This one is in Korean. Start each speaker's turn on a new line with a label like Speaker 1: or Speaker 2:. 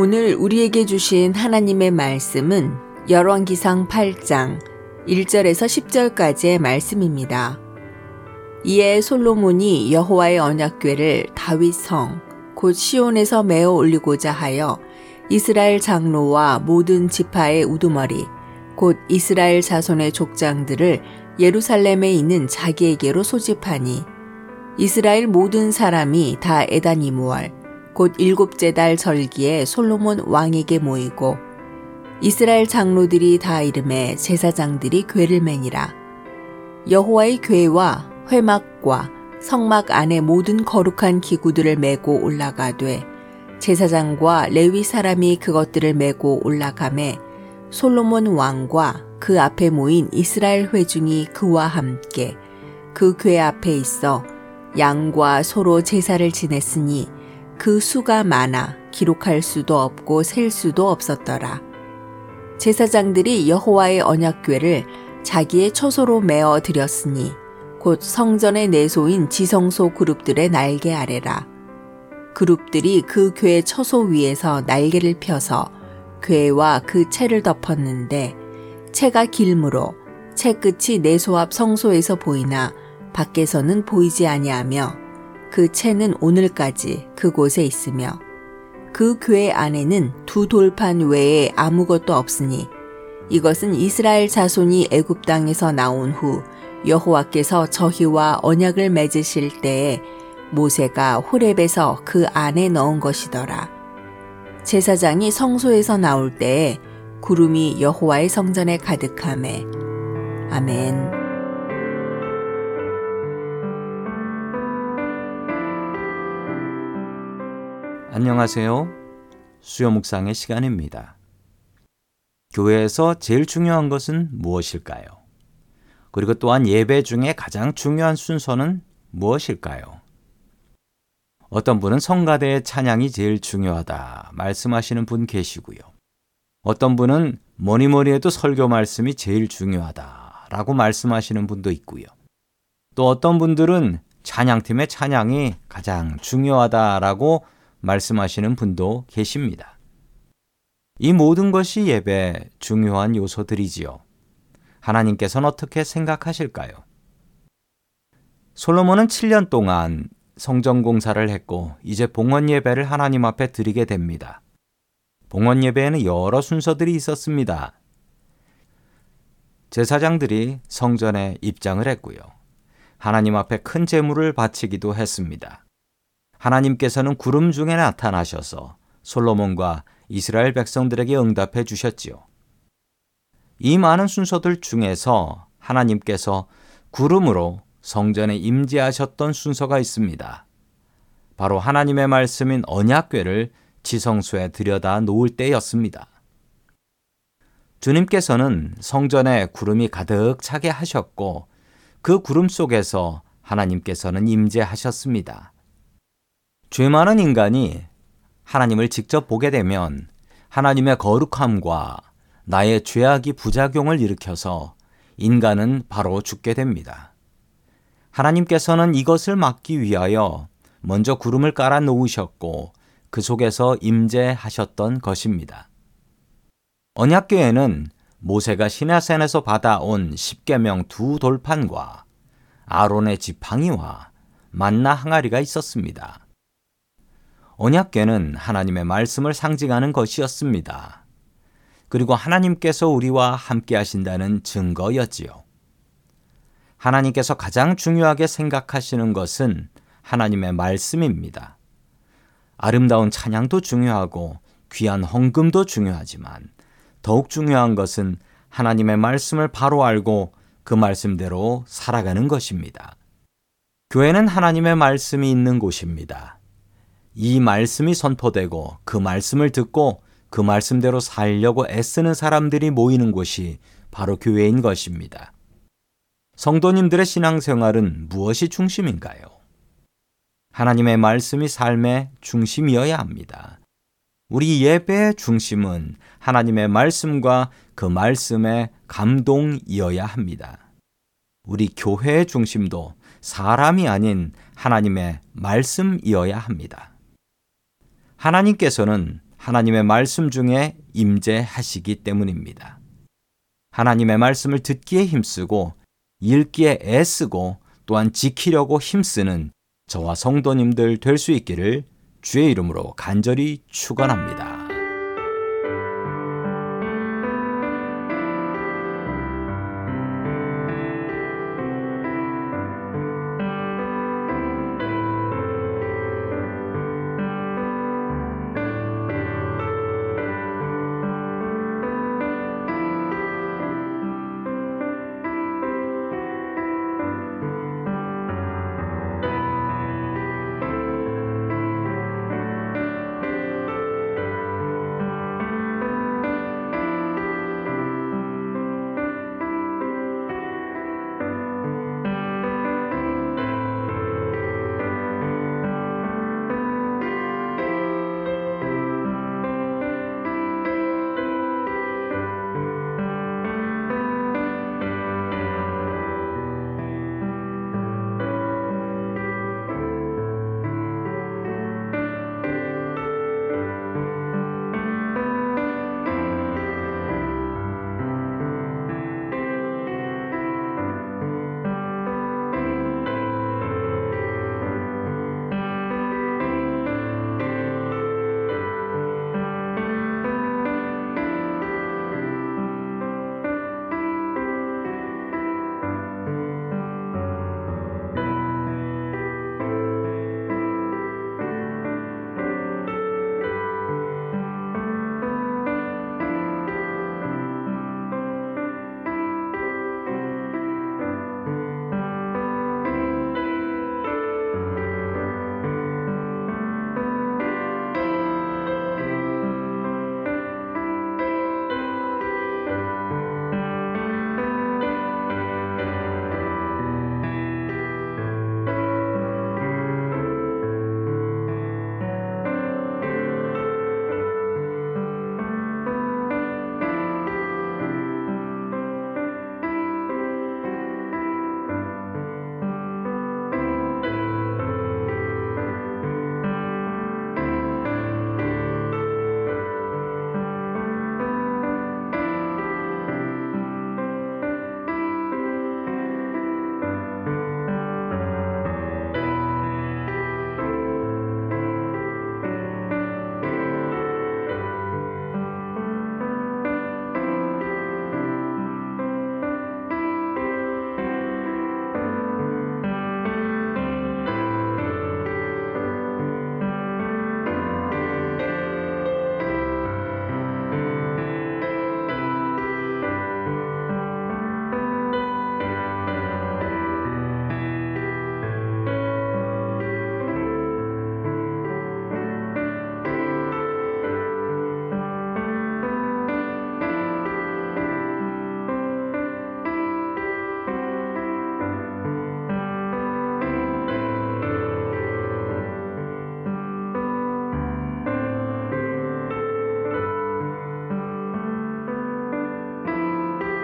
Speaker 1: 오늘 우리에게 주신 하나님의 말씀은 열왕기상 8장 1절에서 10절까지의 말씀입니다. 이에 솔로몬이 여호와의 언약궤를 다윗 성, 곧 시온에서 메어 올리고자 하여 이스라엘 장로와 모든 지파의 우두머리, 곧 이스라엘 자손의 족장들을 예루살렘에 있는 자기에게로 소집하니 이스라엘 모든 사람이 다 에다니무월, 곧 일곱째 달 절기에 솔로몬 왕에게 모이고 이스라엘 장로들이 다 이름에 제사장들이 궤를 매니라. 여호와의 궤와 회막과 성막 안에 모든 거룩한 기구들을 메고 올라가되 제사장과 레위 사람이 그것들을 메고 올라가매 솔로몬 왕과 그 앞에 모인 이스라엘 회중이 그와 함께 그궤 앞에 있어 양과 소로 제사를 지냈으니 그 수가 많아 기록할 수도 없고 셀 수도 없었더라. 제사장들이 여호와의 언약궤를 자기의 처소로 메어 드렸으니 곧 성전의 내소인 지성소 그룹들의 날개 아래라. 그룹들이 그궤 처소 위에서 날개를 펴서 궤와 그 채를 덮었는데 채가 길므로 채 끝이 내소 앞 성소에서 보이나 밖에서는 보이지 아니하며 그 채는 오늘까지 그곳에 있으며 그궤 안에는 두 돌판 외에 아무것도 없으니 이것은 이스라엘 자손이 애굽 땅에서 나온 후 여호와께서 저희와 언약을 맺으실 때에 모세가 호렙에서 그 안에 넣은 것이더라. 제사장이 성소에서 나올 때에 구름이 여호와의 성전에 가득함에 아멘.
Speaker 2: 안녕하세요. 수요 묵상의 시간입니다. 교회에서 제일 중요한 것은 무엇일까요? 그리고 또한 예배 중에 가장 중요한 순서는 무엇일까요? 어떤 분은 성가대의 찬양이 제일 중요하다 말씀하시는 분 계시고요. 어떤 분은 뭐니 뭐니 해도 설교 말씀이 제일 중요하다라고 말씀하시는 분도 있고요. 또 어떤 분들은 찬양팀의 찬양이 가장 중요하다라고 말씀하시는 분도 계십니다. 이 모든 것이 예배 중요한 요소들이지요. 하나님께서는 어떻게 생각하실까요? 솔로몬은 7년 동안 성전 공사를 했고 이제 봉헌 예배를 하나님 앞에 드리게 됩니다. 봉헌 예배에는 여러 순서들이 있었습니다. 제사장들이 성전에 입장을 했고요. 하나님 앞에 큰 제물을 바치기도 했습니다. 하나님께서는 구름 중에 나타나셔서 솔로몬과 이스라엘 백성들에게 응답해 주셨지요. 이 많은 순서들 중에서 하나님께서 구름으로 성전에 임재하셨던 순서가 있습니다. 바로 하나님의 말씀인 언약궤를 지성소에 들여다 놓을 때였습니다. 주님께서는 성전에 구름이 가득 차게 하셨고 그 구름 속에서 하나님께서는 임재하셨습니다. 죄 많은 인간이 하나님을 직접 보게 되면 하나님의 거룩함과 나의 죄악이 부작용을 일으켜서 인간은 바로 죽게 됩니다. 하나님께서는 이것을 막기 위하여 먼저 구름을 깔아 놓으셨고 그 속에서 임재하셨던 것입니다. 언약궤에는 모세가 시나산에서 받아온 십계명 두 돌판과 아론의 지팡이와 만나 항아리가 있었습니다. 언약궤는 하나님의 말씀을 상징하는 것이었습니다. 그리고 하나님께서 우리와 함께 하신다는 증거였지요. 하나님께서 가장 중요하게 생각하시는 것은 하나님의 말씀입니다. 아름다운 찬양도 중요하고 귀한 헌금도 중요하지만 더욱 중요한 것은 하나님의 말씀을 바로 알고 그 말씀대로 살아가는 것입니다. 교회는 하나님의 말씀이 있는 곳입니다. 이 말씀이 선포되고 그 말씀을 듣고 그 말씀대로 살려고 애쓰는 사람들이 모이는 곳이 바로 교회인 것입니다. 성도님들의 신앙생활은 무엇이 중심인가요? 하나님의 말씀이 삶의 중심이어야 합니다. 우리 예배의 중심은 하나님의 말씀과 그 말씀의 감동이어야 합니다. 우리 교회의 중심도 사람이 아닌 하나님의 말씀이어야 합니다. 하나님께서는 하나님의 말씀 중에 임재하시기 때문입니다. 하나님의 말씀을 듣기에 힘쓰고 읽기에 애쓰고 또한 지키려고 힘쓰는 저와 성도님들 될 수 있기를 주의 이름으로 간절히 축원합니다.